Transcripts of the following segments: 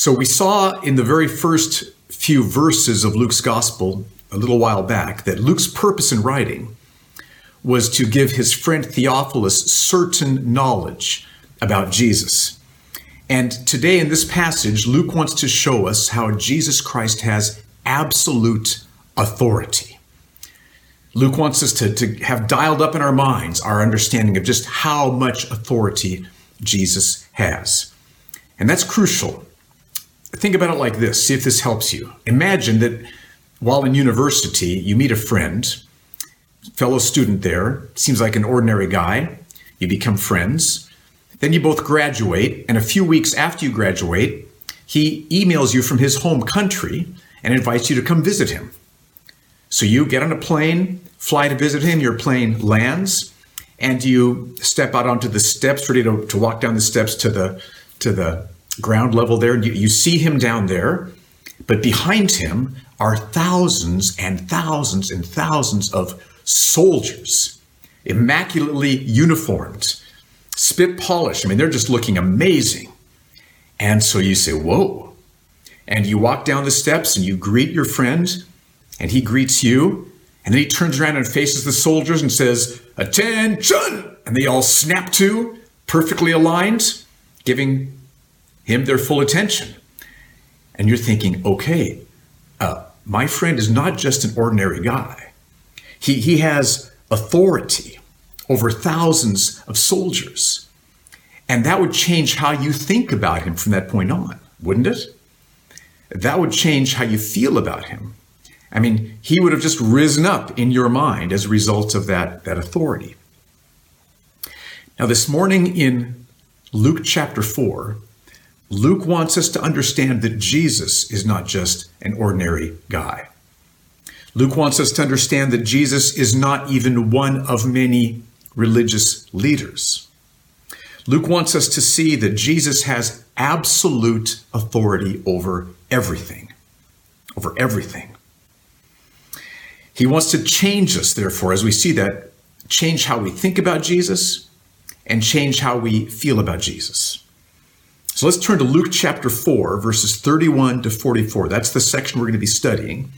So we saw in the very first few verses of Luke's gospel a little while back that Luke's purpose in writing was to give his friend Theophilus certain knowledge about Jesus. And today in this passage, Luke wants to show us how Jesus Christ has absolute authority. Luke wants us to, to have dialed up in our minds our understanding of just how much authority Jesus has. And that's crucial. Think about it like this see if this helps you. Imagine that while in university, you meet a friend, fellow student there, seems like an ordinary guy, you become friends. Then you both graduate, and a few weeks after you graduate, he emails you from his home country and invites you to come visit him. So you get on a plane, fly to visit him, your plane lands, and you step out onto the steps, ready to, to walk down the steps to the to the ground level there. You, you see him down there, but behind him are thousands and thousands and thousands of soldiers, immaculately uniformed, spit polished. I mean, they're just looking amazing. And so you say, Whoa. And you walk down the steps and you greet your friend, and he greets you. And then he turns around and faces the soldiers and says, Attention! And they all snap to, perfectly aligned, giving him their full attention. And you're thinking, okay, uh, my friend is not just an ordinary guy. He, he has authority over thousands of soldiers. And that would change how you think about him from that point on, wouldn't it? That would change how you feel about him. I mean, he would have just risen up in your mind as a result of that, that authority. Now, this morning in Luke chapter 4, Luke wants us to understand that Jesus is not just an ordinary guy. Luke wants us to understand that Jesus is not even one of many religious leaders. Luke wants us to see that Jesus has absolute authority over everything. Over everything. He wants to change us, therefore, as we see that, change how we think about Jesus and change how we feel about Jesus. So let's turn to Luke chapter 4, verses 31 to 44. That's the section we're going to be studying.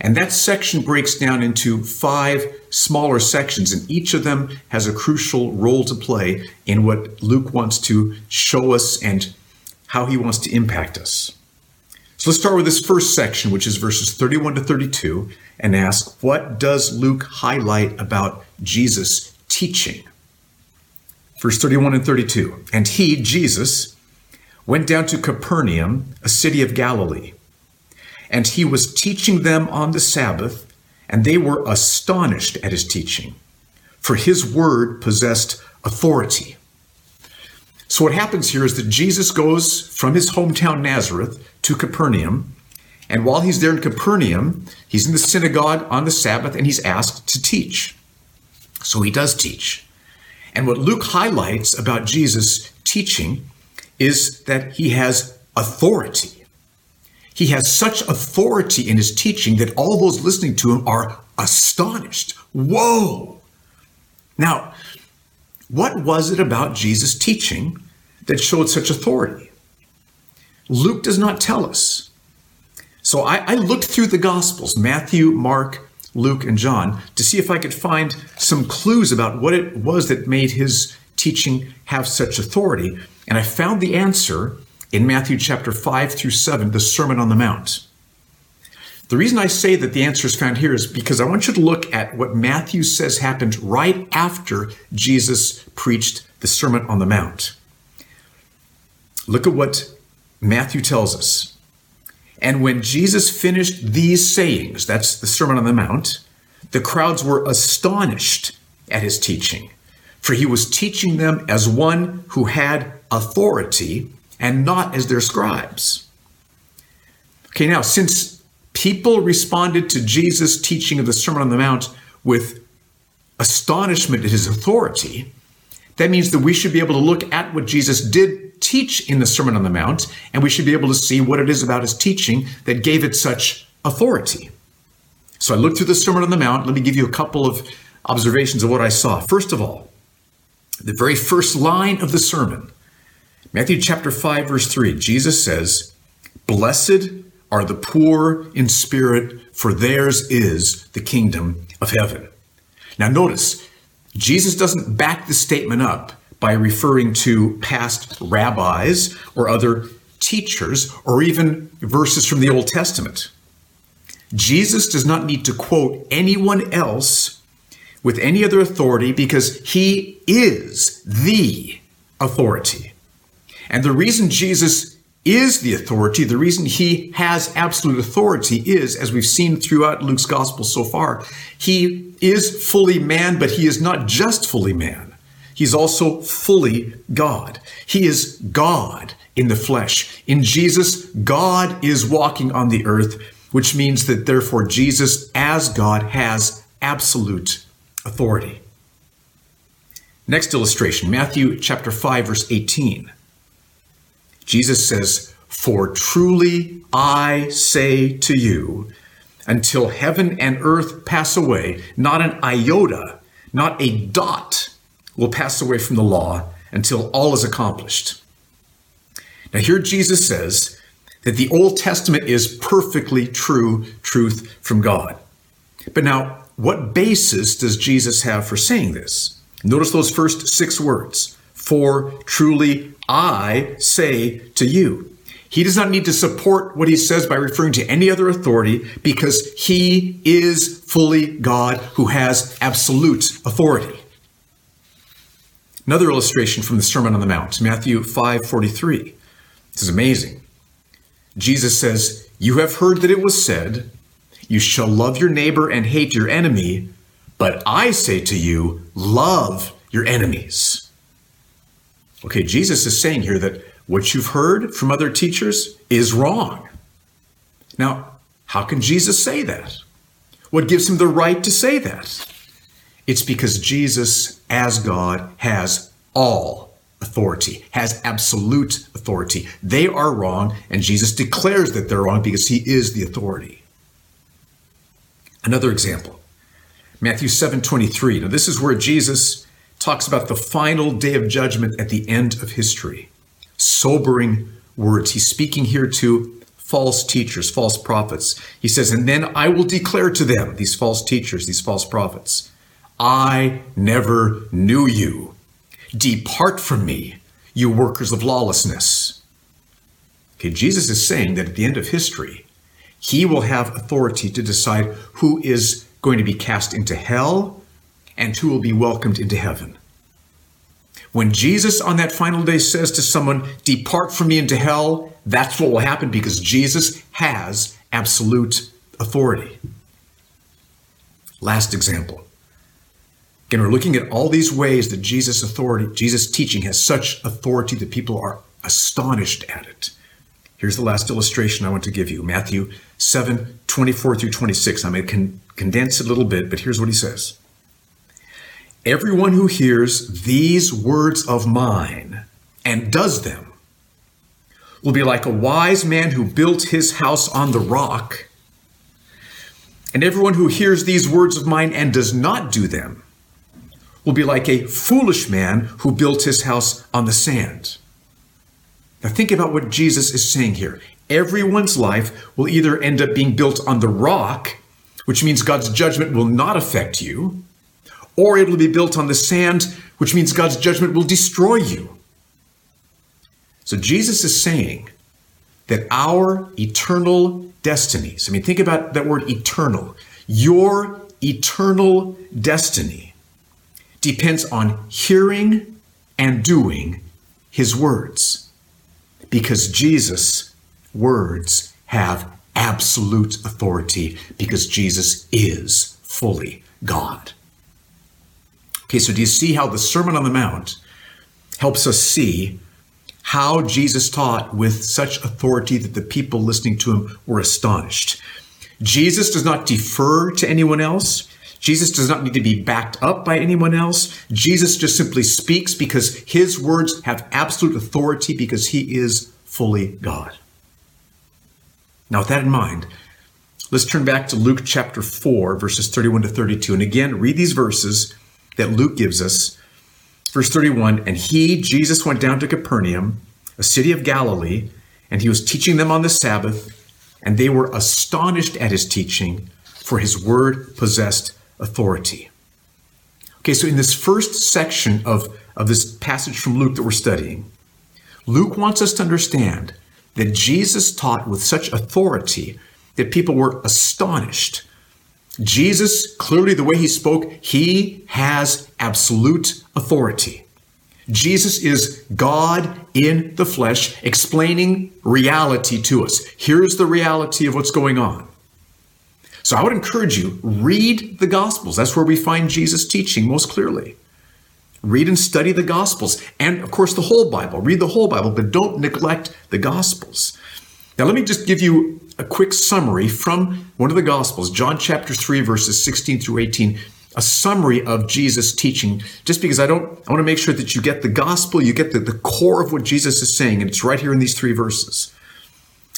And that section breaks down into five smaller sections, and each of them has a crucial role to play in what Luke wants to show us and how he wants to impact us. So let's start with this first section, which is verses 31 to 32, and ask what does Luke highlight about Jesus' teaching? Verse 31 and 32. And he, Jesus, went down to Capernaum, a city of Galilee. And he was teaching them on the Sabbath, and they were astonished at his teaching, for his word possessed authority. So, what happens here is that Jesus goes from his hometown Nazareth to Capernaum. And while he's there in Capernaum, he's in the synagogue on the Sabbath and he's asked to teach. So he does teach. And what Luke highlights about Jesus' teaching is that he has authority. He has such authority in his teaching that all those listening to him are astonished. Whoa! Now, what was it about Jesus' teaching that showed such authority? Luke does not tell us. So I, I, looked through the Gospels, Matthew, Mark, Luke, and John, to see if I could find some clues about what it was that made his teaching have such authority. And I found the answer in Matthew chapter 5 through 7, the Sermon on the Mount. The reason I say that the answer is found here is because I want you to look at what Matthew says happened right after Jesus preached the Sermon on the Mount. Look at what Matthew tells us. And when Jesus finished these sayings, that's the Sermon on the Mount, the crowds were astonished at his teaching, for he was teaching them as one who had authority and not as their scribes. Okay, now, since people responded to Jesus' teaching of the Sermon on the Mount with astonishment at his authority, that means that we should be able to look at what Jesus did teach in the Sermon on the Mount, and we should be able to see what it is about his teaching that gave it such authority. So I looked through the Sermon on the Mount. Let me give you a couple of observations of what I saw. First of all, the very first line of the sermon Matthew chapter 5, verse 3, Jesus says, Blessed are the poor in spirit, for theirs is the kingdom of heaven. Now, notice, Jesus doesn't back the statement up by referring to past rabbis or other teachers or even verses from the Old Testament. Jesus does not need to quote anyone else with any other authority because he is the authority. And the reason Jesus is the authority, the reason he has absolute authority is, as we've seen throughout Luke's gospel so far, he is fully man, but he is not just fully man. He's also fully God. He is God in the flesh. In Jesus, God is walking on the earth, which means that therefore Jesus, as God, has absolute authority. Next illustration, Matthew chapter 5, verse 18. Jesus says, For truly I say to you, until heaven and earth pass away, not an iota, not a dot will pass away from the law until all is accomplished. Now, here Jesus says that the Old Testament is perfectly true truth from God. But now, what basis does Jesus have for saying this? Notice those first six words For truly I say to you. He does not need to support what he says by referring to any other authority because he is fully God who has absolute authority. Another illustration from the Sermon on the Mount, Matthew 5:43. This is amazing. Jesus says, "You have heard that it was said, you shall love your neighbor and hate your enemy, but I say to you, love your enemies." Okay, Jesus is saying here that what you've heard from other teachers is wrong. Now, how can Jesus say that? What gives him the right to say that? It's because Jesus, as God, has all authority, has absolute authority. They are wrong, and Jesus declares that they're wrong because he is the authority. Another example, Matthew 7 23. Now, this is where Jesus talks about the final day of judgment at the end of history. Sobering words. He's speaking here to false teachers, false prophets. He says, And then I will declare to them, these false teachers, these false prophets, I never knew you. Depart from me, you workers of lawlessness. Okay, Jesus is saying that at the end of history, he will have authority to decide who is going to be cast into hell and who will be welcomed into heaven. When Jesus on that final day says to someone, Depart from me into hell, that's what will happen because Jesus has absolute authority. Last example Again, we're looking at all these ways that Jesus' authority, Jesus' teaching has such authority that people are astonished at it. Here's the last illustration I want to give you Matthew 7 24 through 26. I'm going to con- condense it a little bit, but here's what he says Everyone who hears these words of mine and does them will be like a wise man who built his house on the rock. And everyone who hears these words of mine and does not do them will be like a foolish man who built his house on the sand. Now, think about what Jesus is saying here. Everyone's life will either end up being built on the rock, which means God's judgment will not affect you, or it will be built on the sand, which means God's judgment will destroy you. So, Jesus is saying that our eternal destinies, I mean, think about that word eternal, your eternal destiny depends on hearing and doing his words. Because Jesus' words have absolute authority, because Jesus is fully God. Okay, so do you see how the Sermon on the Mount helps us see how Jesus taught with such authority that the people listening to him were astonished? Jesus does not defer to anyone else. Jesus does not need to be backed up by anyone else. Jesus just simply speaks because his words have absolute authority because he is fully God. Now, with that in mind, let's turn back to Luke chapter 4, verses 31 to 32. And again, read these verses that Luke gives us. Verse 31 And he, Jesus, went down to Capernaum, a city of Galilee and he was teaching them on the Sabbath, and they were astonished at his teaching, for his word possessed authority. Okay, so in this first section of, of this passage from Luke that we're studying, Luke wants us to understand that Jesus taught with such authority that people were astonished. Jesus, clearly the way he spoke, he has absolute authority. Jesus is God in the flesh, explaining reality to us. Here's the reality of what's going on. So I would encourage you, read the Gospels. That's where we find Jesus teaching most clearly. Read and study the Gospels. And of course, the whole Bible. Read the whole Bible, but don't neglect the Gospels. Now, let me just give you a quick summary from one of the Gospels, John chapter 3, verses 16 through 18, a summary of Jesus' teaching, just because I don't, I want to make sure that you get the gospel, you get the, the core of what Jesus is saying, and it's right here in these three verses.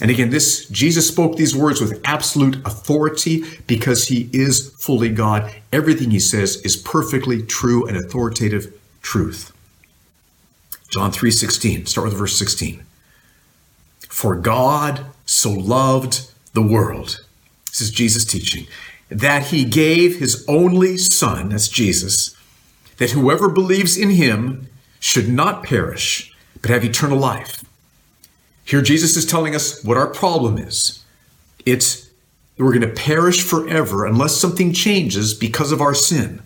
And again, this Jesus spoke these words with absolute authority because he is fully God. Everything he says is perfectly true and authoritative truth. John 3:16, start with verse 16. For God so loved the world. This is Jesus teaching that he gave his only son, that's Jesus, that whoever believes in him should not perish, but have eternal life. Here, Jesus is telling us what our problem is. It's we're going to perish forever unless something changes because of our sin.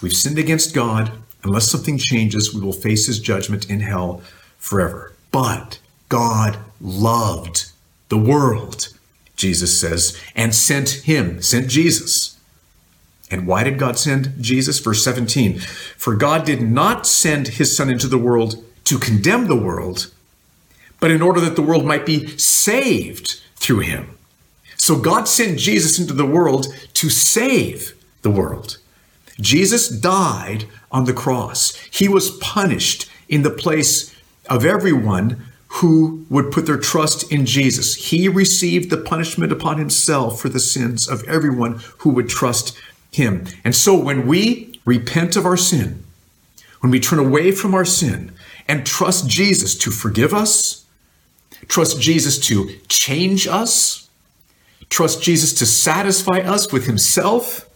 We've sinned against God. Unless something changes, we will face his judgment in hell forever. But God loved the world, Jesus says, and sent him, sent Jesus. And why did God send Jesus? Verse 17 For God did not send his Son into the world to condemn the world but in order that the world might be saved through him. So God sent Jesus into the world to save the world. Jesus died on the cross. He was punished in the place of everyone who would put their trust in Jesus. He received the punishment upon himself for the sins of everyone who would trust him. And so when we repent of our sin, when we turn away from our sin and trust Jesus to forgive us, Trust Jesus to change us. Trust Jesus to satisfy us with himself.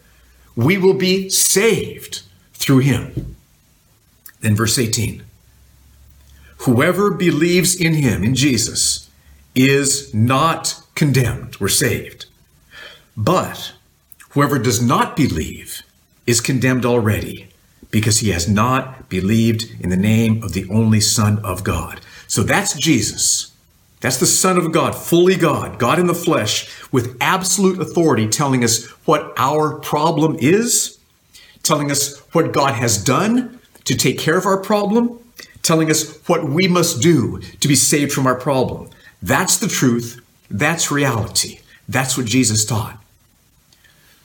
We will be saved through him. Then verse 18. Whoever believes in him, in Jesus, is not condemned. We're saved. But whoever does not believe is condemned already because he has not believed in the name of the only Son of God. So that's Jesus. That's the Son of God, fully God, God in the flesh, with absolute authority, telling us what our problem is, telling us what God has done to take care of our problem, telling us what we must do to be saved from our problem. That's the truth. That's reality. That's what Jesus taught.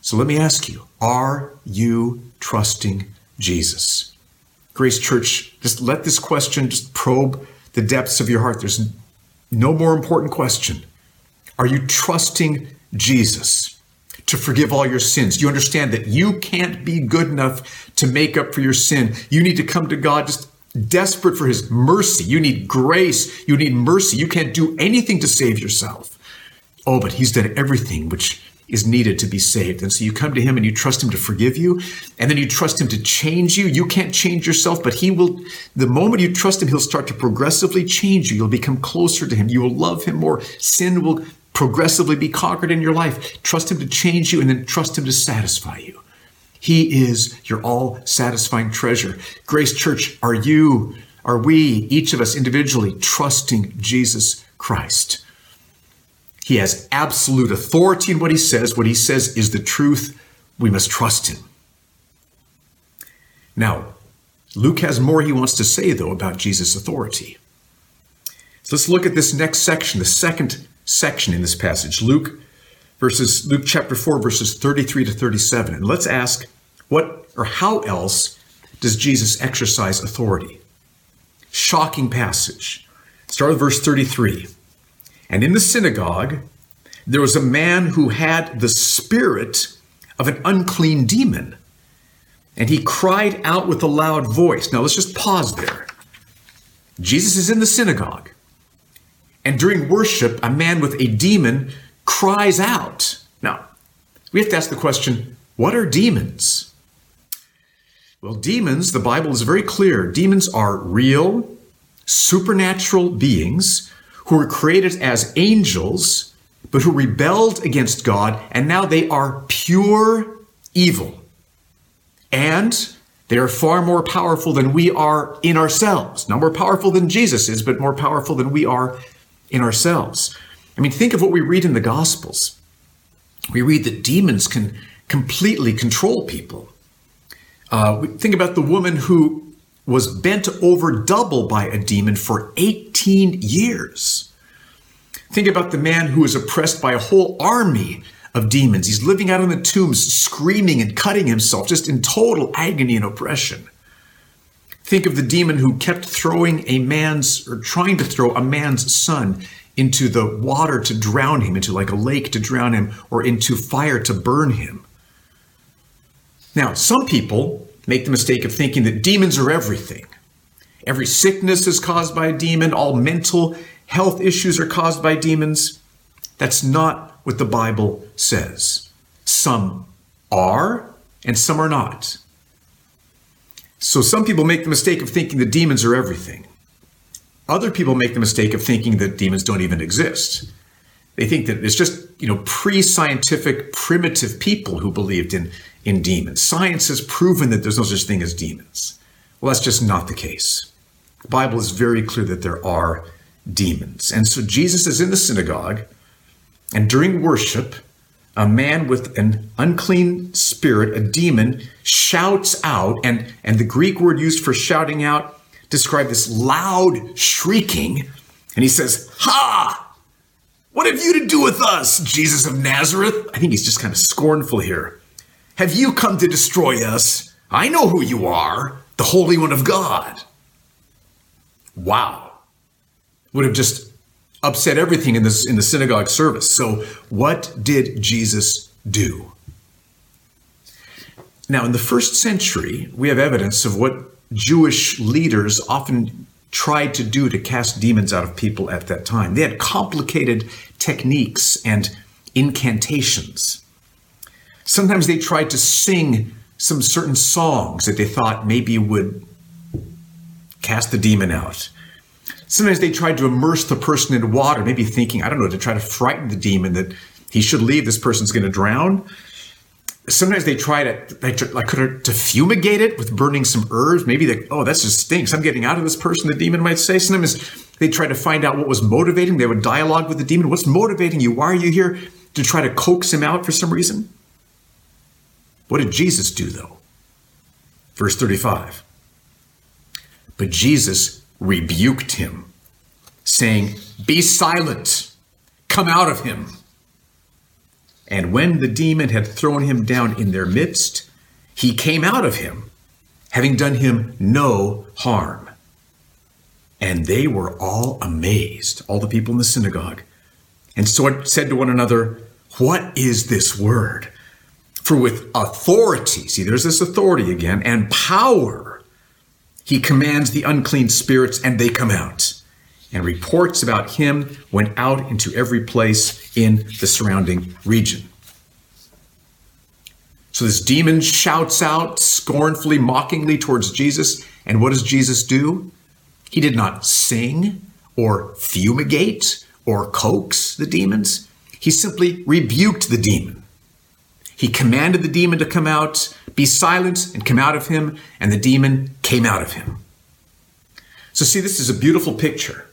So let me ask you are you trusting Jesus? Grace Church, just let this question just probe the depths of your heart. There's no more important question. Are you trusting Jesus to forgive all your sins? You understand that you can't be good enough to make up for your sin. You need to come to God just desperate for his mercy. You need grace. You need mercy. You can't do anything to save yourself. Oh, but he's done everything which is needed to be saved. And so you come to him and you trust him to forgive you, and then you trust him to change you. You can't change yourself, but he will, the moment you trust him, he'll start to progressively change you. You'll become closer to him. You will love him more. Sin will progressively be conquered in your life. Trust him to change you and then trust him to satisfy you. He is your all satisfying treasure. Grace Church, are you, are we, each of us individually, trusting Jesus Christ? He has absolute authority in what he says. What he says is the truth. We must trust him. Now, Luke has more he wants to say, though, about Jesus' authority. So let's look at this next section, the second section in this passage, Luke verses Luke chapter 4 verses 33 to 37. And let's ask what or how else does Jesus exercise authority? Shocking passage. Start with verse 33. And in the synagogue, there was a man who had the spirit of an unclean demon. And he cried out with a loud voice. Now let's just pause there. Jesus is in the synagogue. And during worship, a man with a demon cries out. Now, we have to ask the question what are demons? Well, demons, the Bible is very clear. Demons are real, supernatural beings who were created as angels, but who rebelled against God, and now they are pure evil. And they are far more powerful than we are in ourselves. Not more powerful than Jesus is, but more powerful than we are in ourselves. I mean, think of what we read in the Gospels. We read that demons can completely control people. Uh, think about the woman who was bent over double by a demon for 18 years. Think about the man who is oppressed by a whole army of demons. He's living out in the tombs, screaming and cutting himself, just in total agony and oppression. Think of the demon who kept throwing a man's, or trying to throw a man's son into the water to drown him, into like a lake to drown him, or into fire to burn him. Now, some people make the mistake of thinking that demons are everything. Every sickness is caused by a demon, all mental health issues are caused by demons. That's not what the Bible says. Some are, and some are not. So some people make the mistake of thinking that demons are everything. Other people make the mistake of thinking that demons don't even exist. They think that it's just, you know, pre-scientific, primitive people who believed in, in demons. Science has proven that there's no such thing as demons. Well, that's just not the case. The Bible is very clear that there are demons. And so Jesus is in the synagogue and during worship, a man with an unclean spirit, a demon, shouts out, and, and the Greek word used for shouting out described this loud shrieking. And he says, Ha! What have you to do with us, Jesus of Nazareth? I think he's just kind of scornful here. Have you come to destroy us? I know who you are, the Holy One of God. Wow. Would have just upset everything in this in the synagogue service. So what did Jesus do? Now, in the first century, we have evidence of what Jewish leaders often tried to do to cast demons out of people at that time. They had complicated techniques and incantations. Sometimes they tried to sing some certain songs that they thought maybe would cast the demon out. Sometimes they tried to immerse the person in water, maybe thinking, I don't know, to try to frighten the demon that he should leave, this person's going to drown. Sometimes they try to like, to, fumigate it with burning some herbs. Maybe they, oh, that just stinks. I'm getting out of this person, the demon might say. Sometimes they try to find out what was motivating. They would dialogue with the demon. What's motivating you? Why are you here? To try to coax him out for some reason? What did Jesus do, though? Verse 35. But Jesus rebuked him, saying, Be silent, come out of him. And when the demon had thrown him down in their midst, he came out of him, having done him no harm. And they were all amazed, all the people in the synagogue, and so said to one another, What is this word? For with authority, see, there's this authority again, and power he commands the unclean spirits, and they come out. And reports about him went out into every place in the surrounding region. So this demon shouts out scornfully, mockingly towards Jesus. And what does Jesus do? He did not sing or fumigate or coax the demons. He simply rebuked the demon. He commanded the demon to come out, be silent, and come out of him, and the demon came out of him. So, see, this is a beautiful picture.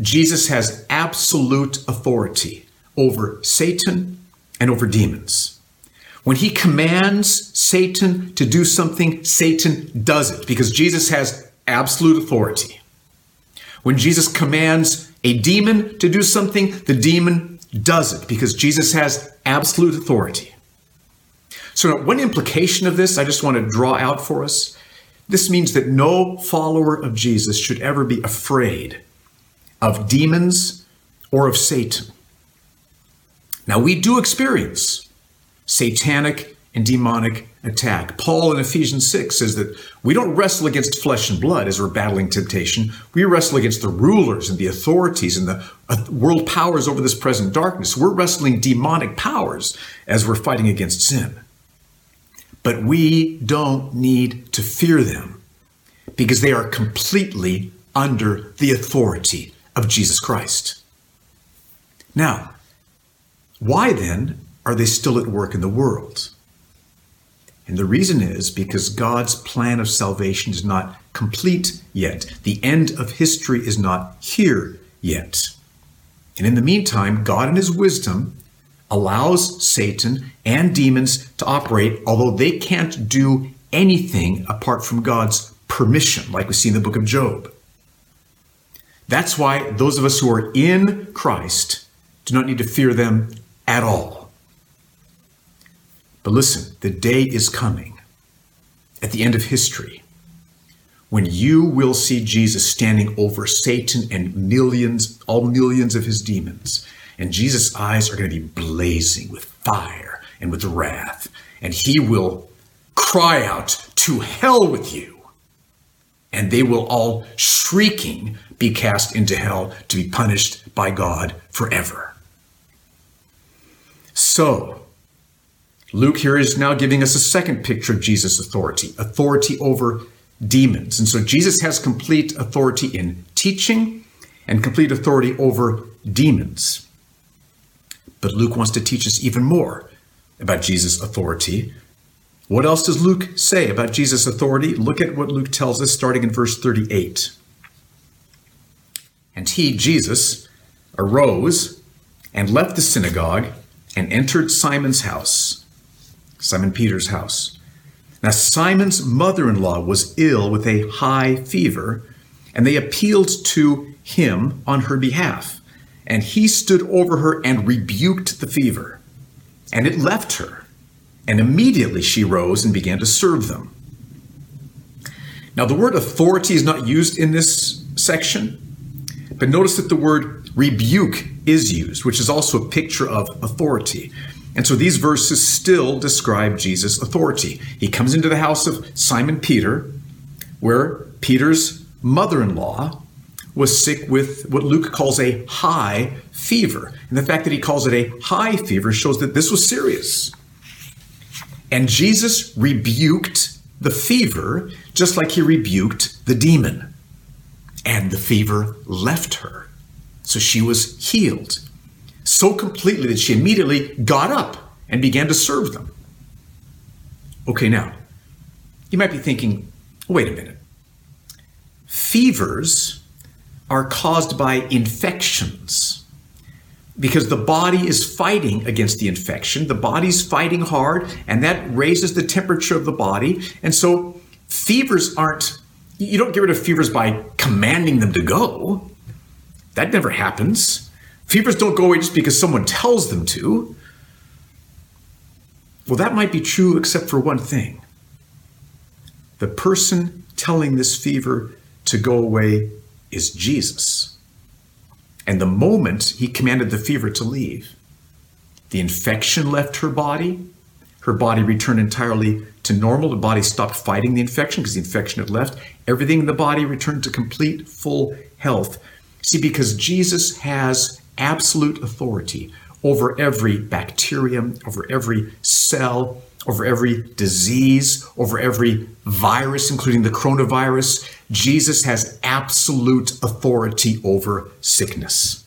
Jesus has absolute authority over Satan and over demons. When he commands Satan to do something, Satan does it because Jesus has absolute authority. When Jesus commands a demon to do something, the demon does it because Jesus has absolute authority. So, one implication of this I just want to draw out for us this means that no follower of Jesus should ever be afraid of demons or of Satan. Now, we do experience satanic and demonic attack. Paul in Ephesians 6 says that we don't wrestle against flesh and blood as we're battling temptation. We wrestle against the rulers and the authorities and the uh, world powers over this present darkness. We're wrestling demonic powers as we're fighting against sin. But we don't need to fear them because they are completely under the authority of Jesus Christ. Now, why then are they still at work in the world? And the reason is because God's plan of salvation is not complete yet. The end of history is not here yet. And in the meantime, God in his wisdom allows Satan and demons to operate, although they can't do anything apart from God's permission, like we see in the book of Job. That's why those of us who are in Christ do not need to fear them at all. But listen, the day is coming at the end of history when you will see Jesus standing over Satan and millions, all millions of his demons. And Jesus' eyes are going to be blazing with fire and with wrath. And he will cry out, To hell with you! And they will all shrieking be cast into hell to be punished by God forever. So, Luke here is now giving us a second picture of Jesus' authority, authority over demons. And so Jesus has complete authority in teaching and complete authority over demons. But Luke wants to teach us even more about Jesus' authority. What else does Luke say about Jesus' authority? Look at what Luke tells us starting in verse 38. And he, Jesus, arose and left the synagogue and entered Simon's house, Simon Peter's house. Now, Simon's mother in law was ill with a high fever, and they appealed to him on her behalf. And he stood over her and rebuked the fever, and it left her. And immediately she rose and began to serve them. Now, the word authority is not used in this section, but notice that the word rebuke is used, which is also a picture of authority. And so these verses still describe Jesus' authority. He comes into the house of Simon Peter, where Peter's mother in law was sick with what Luke calls a high fever. And the fact that he calls it a high fever shows that this was serious. And Jesus rebuked the fever just like he rebuked the demon. And the fever left her. So she was healed so completely that she immediately got up and began to serve them. Okay, now, you might be thinking, wait a minute. Fevers are caused by infections because the body is fighting against the infection. The body's fighting hard, and that raises the temperature of the body. And so, fevers aren't, you don't get rid of fevers by commanding them to go. That never happens. Fevers don't go away just because someone tells them to. Well, that might be true except for one thing. The person telling this fever to go away is Jesus. And the moment he commanded the fever to leave, the infection left her body. Her body returned entirely to normal. The body stopped fighting the infection because the infection had left. Everything in the body returned to complete, full health. See, because Jesus has absolute authority over every bacterium, over every cell, over every disease, over every virus, including the coronavirus. Jesus has absolute authority over sickness.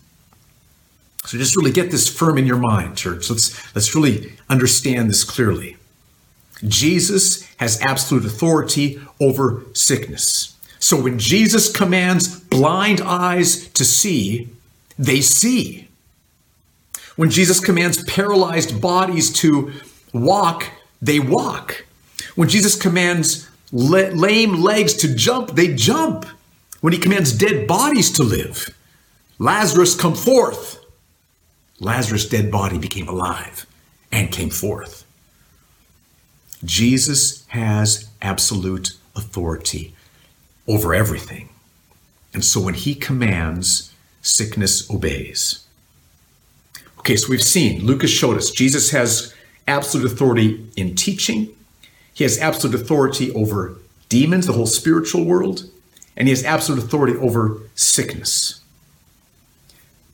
So just really get this firm in your mind, church. Let's, let's really understand this clearly. Jesus has absolute authority over sickness. So when Jesus commands blind eyes to see, they see. When Jesus commands paralyzed bodies to walk, they walk. When Jesus commands lame legs to jump, they jump. When he commands dead bodies to live, Lazarus, come forth. Lazarus' dead body became alive and came forth. Jesus has absolute authority over everything. And so when he commands, sickness obeys. Okay, so we've seen, Lucas showed us, Jesus has absolute authority in teaching, he has absolute authority over demons, the whole spiritual world, and he has absolute authority over sickness.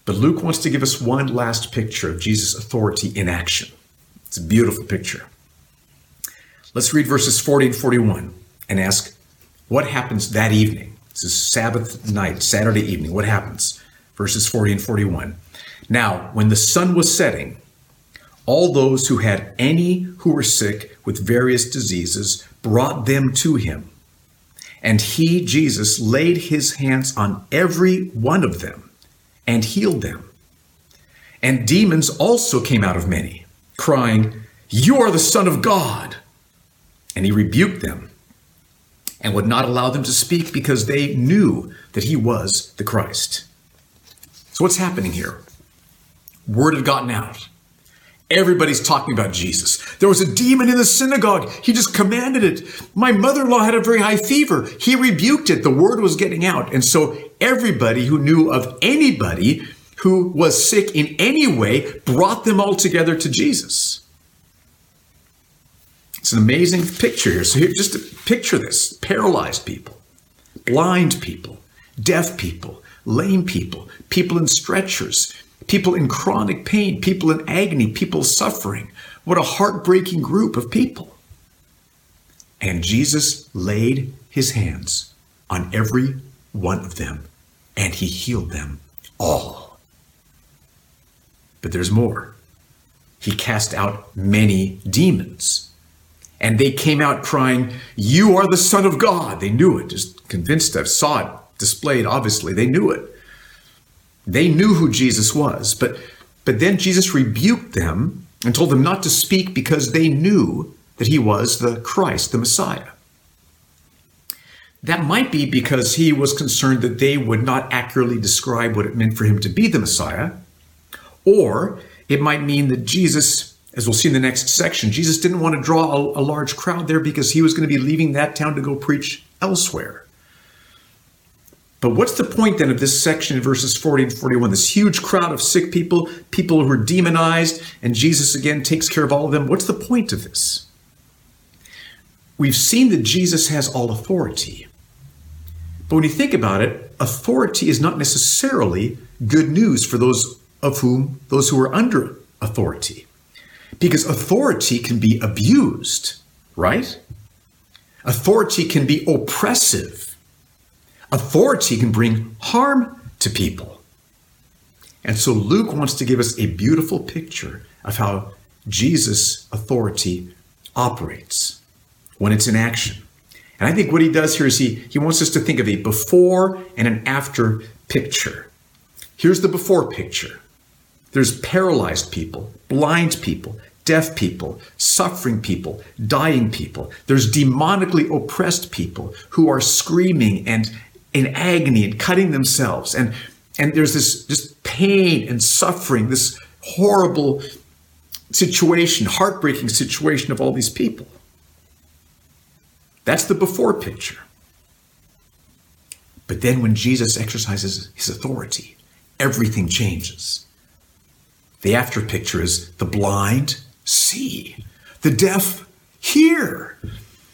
But Luke wants to give us one last picture of Jesus' authority in action. It's a beautiful picture. Let's read verses 40 and 41 and ask what happens that evening. This is Sabbath night, Saturday evening. What happens? Verses 40 and 41. Now, when the sun was setting, all those who had any who were sick with various diseases brought them to him. And he, Jesus, laid his hands on every one of them and healed them. And demons also came out of many, crying, You are the Son of God. And he rebuked them and would not allow them to speak because they knew that he was the Christ. So, what's happening here? Word had gotten out. Everybody's talking about Jesus. There was a demon in the synagogue. He just commanded it. My mother in law had a very high fever. He rebuked it. The word was getting out. And so everybody who knew of anybody who was sick in any way brought them all together to Jesus. It's an amazing picture here. So here, just picture this paralyzed people, blind people, deaf people, lame people, people in stretchers, people in chronic pain, people in agony, people suffering. What a heartbreaking group of people. And Jesus laid his hands on every one of them and he healed them all. But there's more. He cast out many demons. And they came out crying, You are the Son of God. They knew it, just convinced of, saw it displayed, obviously. They knew it. They knew who Jesus was, but but then Jesus rebuked them and told them not to speak because they knew that he was the Christ, the Messiah. That might be because he was concerned that they would not accurately describe what it meant for him to be the Messiah, or it might mean that Jesus, as we'll see in the next section, Jesus didn't want to draw a, a large crowd there because he was going to be leaving that town to go preach elsewhere. But what's the point then of this section in verses 40 and 41? This huge crowd of sick people, people who are demonized, and Jesus again takes care of all of them. What's the point of this? We've seen that Jesus has all authority. But when you think about it, authority is not necessarily good news for those of whom those who are under authority. Because authority can be abused, right? Authority can be oppressive Authority can bring harm to people. And so Luke wants to give us a beautiful picture of how Jesus' authority operates when it's in action. And I think what he does here is he, he wants us to think of a before and an after picture. Here's the before picture there's paralyzed people, blind people, deaf people, suffering people, dying people. There's demonically oppressed people who are screaming and, in agony and cutting themselves. And, and there's this just pain and suffering, this horrible situation, heartbreaking situation of all these people. That's the before picture. But then when Jesus exercises his authority, everything changes. The after picture is the blind see, the deaf hear,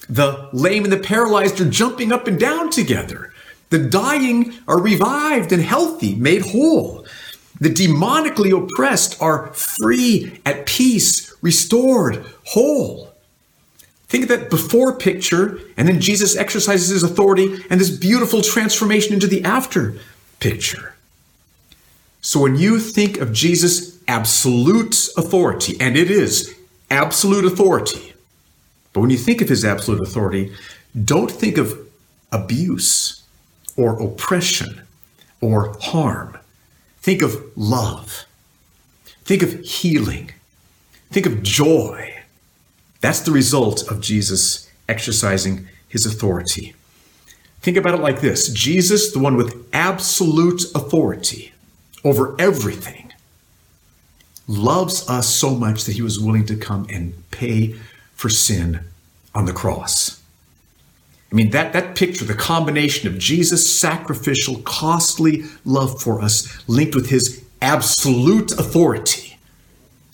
the lame and the paralyzed are jumping up and down together. The dying are revived and healthy, made whole. The demonically oppressed are free, at peace, restored, whole. Think of that before picture, and then Jesus exercises his authority and this beautiful transformation into the after picture. So when you think of Jesus' absolute authority, and it is absolute authority, but when you think of his absolute authority, don't think of abuse or oppression or harm. Think of love. Think of healing. Think of joy. That's the result of Jesus exercising his authority. Think about it like this Jesus, the one with absolute authority over everything, loves us so much that he was willing to come and pay for sin on the cross. I mean, that, that picture, the combination of Jesus' sacrificial, costly love for us linked with his absolute authority,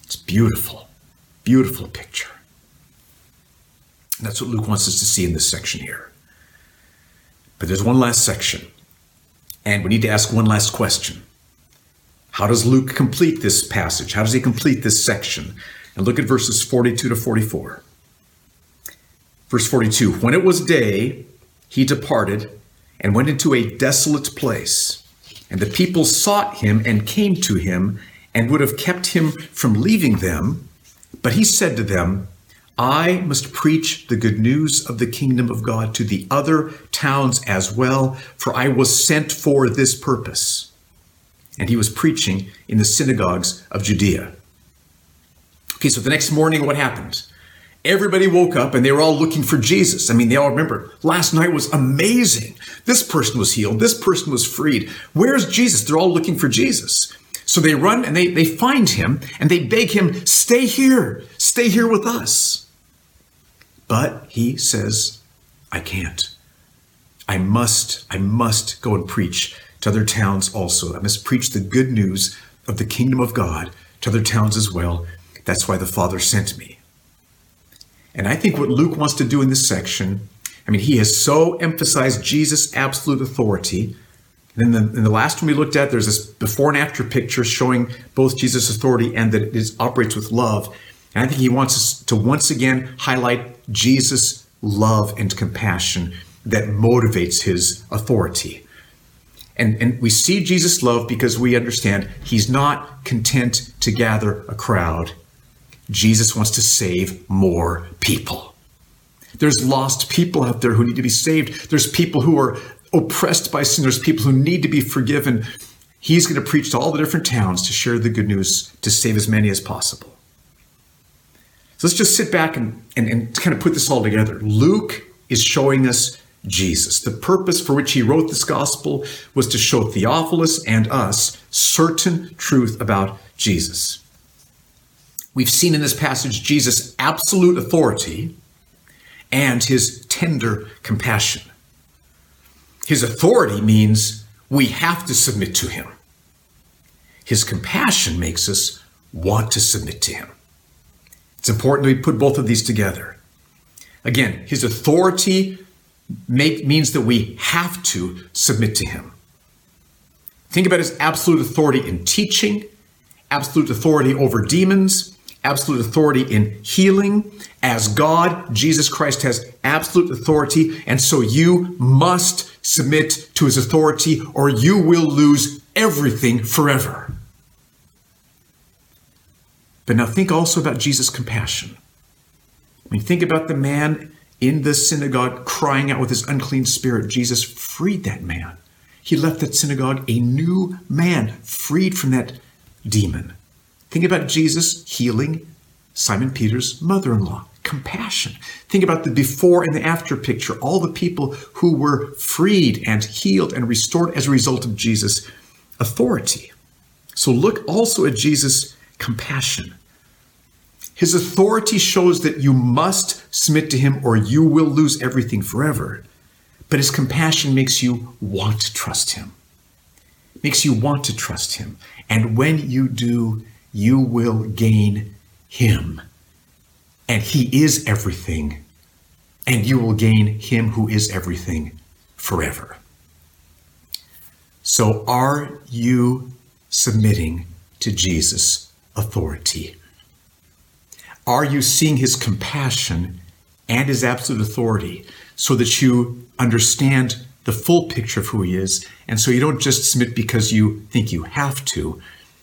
it's beautiful. Beautiful picture. That's what Luke wants us to see in this section here. But there's one last section, and we need to ask one last question. How does Luke complete this passage? How does he complete this section? And look at verses 42 to 44. Verse 42 When it was day, he departed and went into a desolate place. And the people sought him and came to him and would have kept him from leaving them. But he said to them, I must preach the good news of the kingdom of God to the other towns as well, for I was sent for this purpose. And he was preaching in the synagogues of Judea. Okay, so the next morning, what happened? Everybody woke up and they were all looking for Jesus. I mean, they all remember last night was amazing. This person was healed. This person was freed. Where's Jesus? They're all looking for Jesus. So they run and they, they find him and they beg him, stay here, stay here with us. But he says, I can't. I must, I must go and preach to other towns also. I must preach the good news of the kingdom of God to other towns as well. That's why the Father sent me. And I think what Luke wants to do in this section, I mean, he has so emphasized Jesus' absolute authority. And then the, in the last one we looked at, there's this before and after picture showing both Jesus' authority and that it is, operates with love. And I think he wants us to once again highlight Jesus' love and compassion that motivates his authority. And, and we see Jesus' love because we understand he's not content to gather a crowd. Jesus wants to save more people. There's lost people out there who need to be saved. There's people who are oppressed by sin. There's people who need to be forgiven. He's going to preach to all the different towns to share the good news to save as many as possible. So let's just sit back and, and, and kind of put this all together. Luke is showing us Jesus. The purpose for which he wrote this gospel was to show Theophilus and us certain truth about Jesus. We've seen in this passage Jesus' absolute authority and his tender compassion. His authority means we have to submit to him. His compassion makes us want to submit to him. It's important that we put both of these together. Again, his authority make, means that we have to submit to him. Think about his absolute authority in teaching, absolute authority over demons, absolute authority in healing. As God, Jesus Christ has absolute authority, and so you must submit to his authority or you will lose everything forever. But now think also about Jesus' compassion. I mean, think about the man in the synagogue crying out with his unclean spirit. Jesus freed that man. He left that synagogue a new man, freed from that demon. Think about Jesus healing Simon Peter's mother in law. Compassion. Think about the before and the after picture. All the people who were freed and healed and restored as a result of Jesus' authority. So look also at Jesus' compassion. His authority shows that you must submit to him or you will lose everything forever. But his compassion makes you want to trust him, makes you want to trust him. And when you do, you will gain him. And he is everything. And you will gain him who is everything forever. So are you submitting to Jesus' authority? Are you seeing his compassion and his absolute authority so that you understand the full picture of who he is? And so you don't just submit because you think you have to,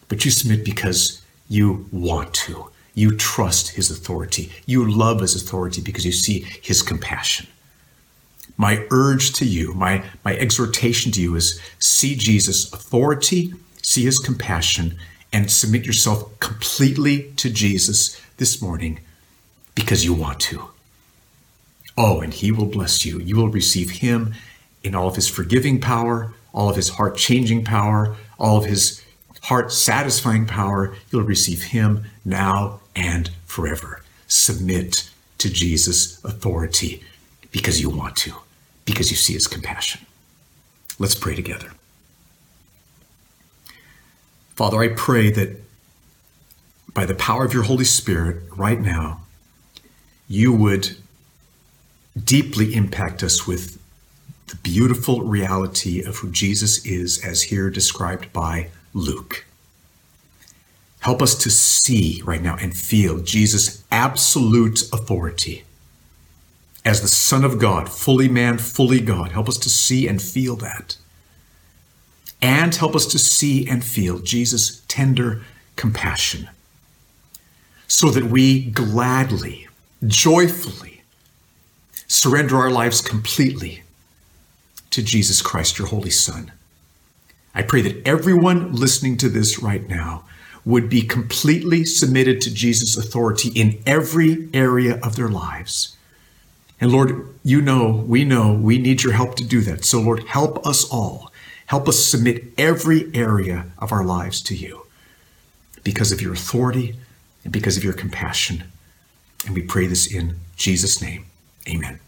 but you submit because you want to. You trust his authority. You love his authority because you see his compassion. My urge to you, my, my exhortation to you is see Jesus' authority, see his compassion, and submit yourself completely to Jesus this morning because you want to. Oh, and he will bless you. You will receive him in all of his forgiving power, all of his heart changing power, all of his heart satisfying power. You'll receive him now and forever. Submit to Jesus' authority because you want to, because you see his compassion. Let's pray together. Father, I pray that by the power of your Holy Spirit right now, you would deeply impact us with the beautiful reality of who Jesus is, as here described by Luke. Help us to see right now and feel Jesus' absolute authority as the Son of God, fully man, fully God. Help us to see and feel that. And help us to see and feel Jesus' tender compassion so that we gladly, joyfully surrender our lives completely to Jesus Christ, your Holy Son. I pray that everyone listening to this right now would be completely submitted to Jesus' authority in every area of their lives. And Lord, you know, we know we need your help to do that. So, Lord, help us all. Help us submit every area of our lives to you because of your authority and because of your compassion. And we pray this in Jesus' name. Amen.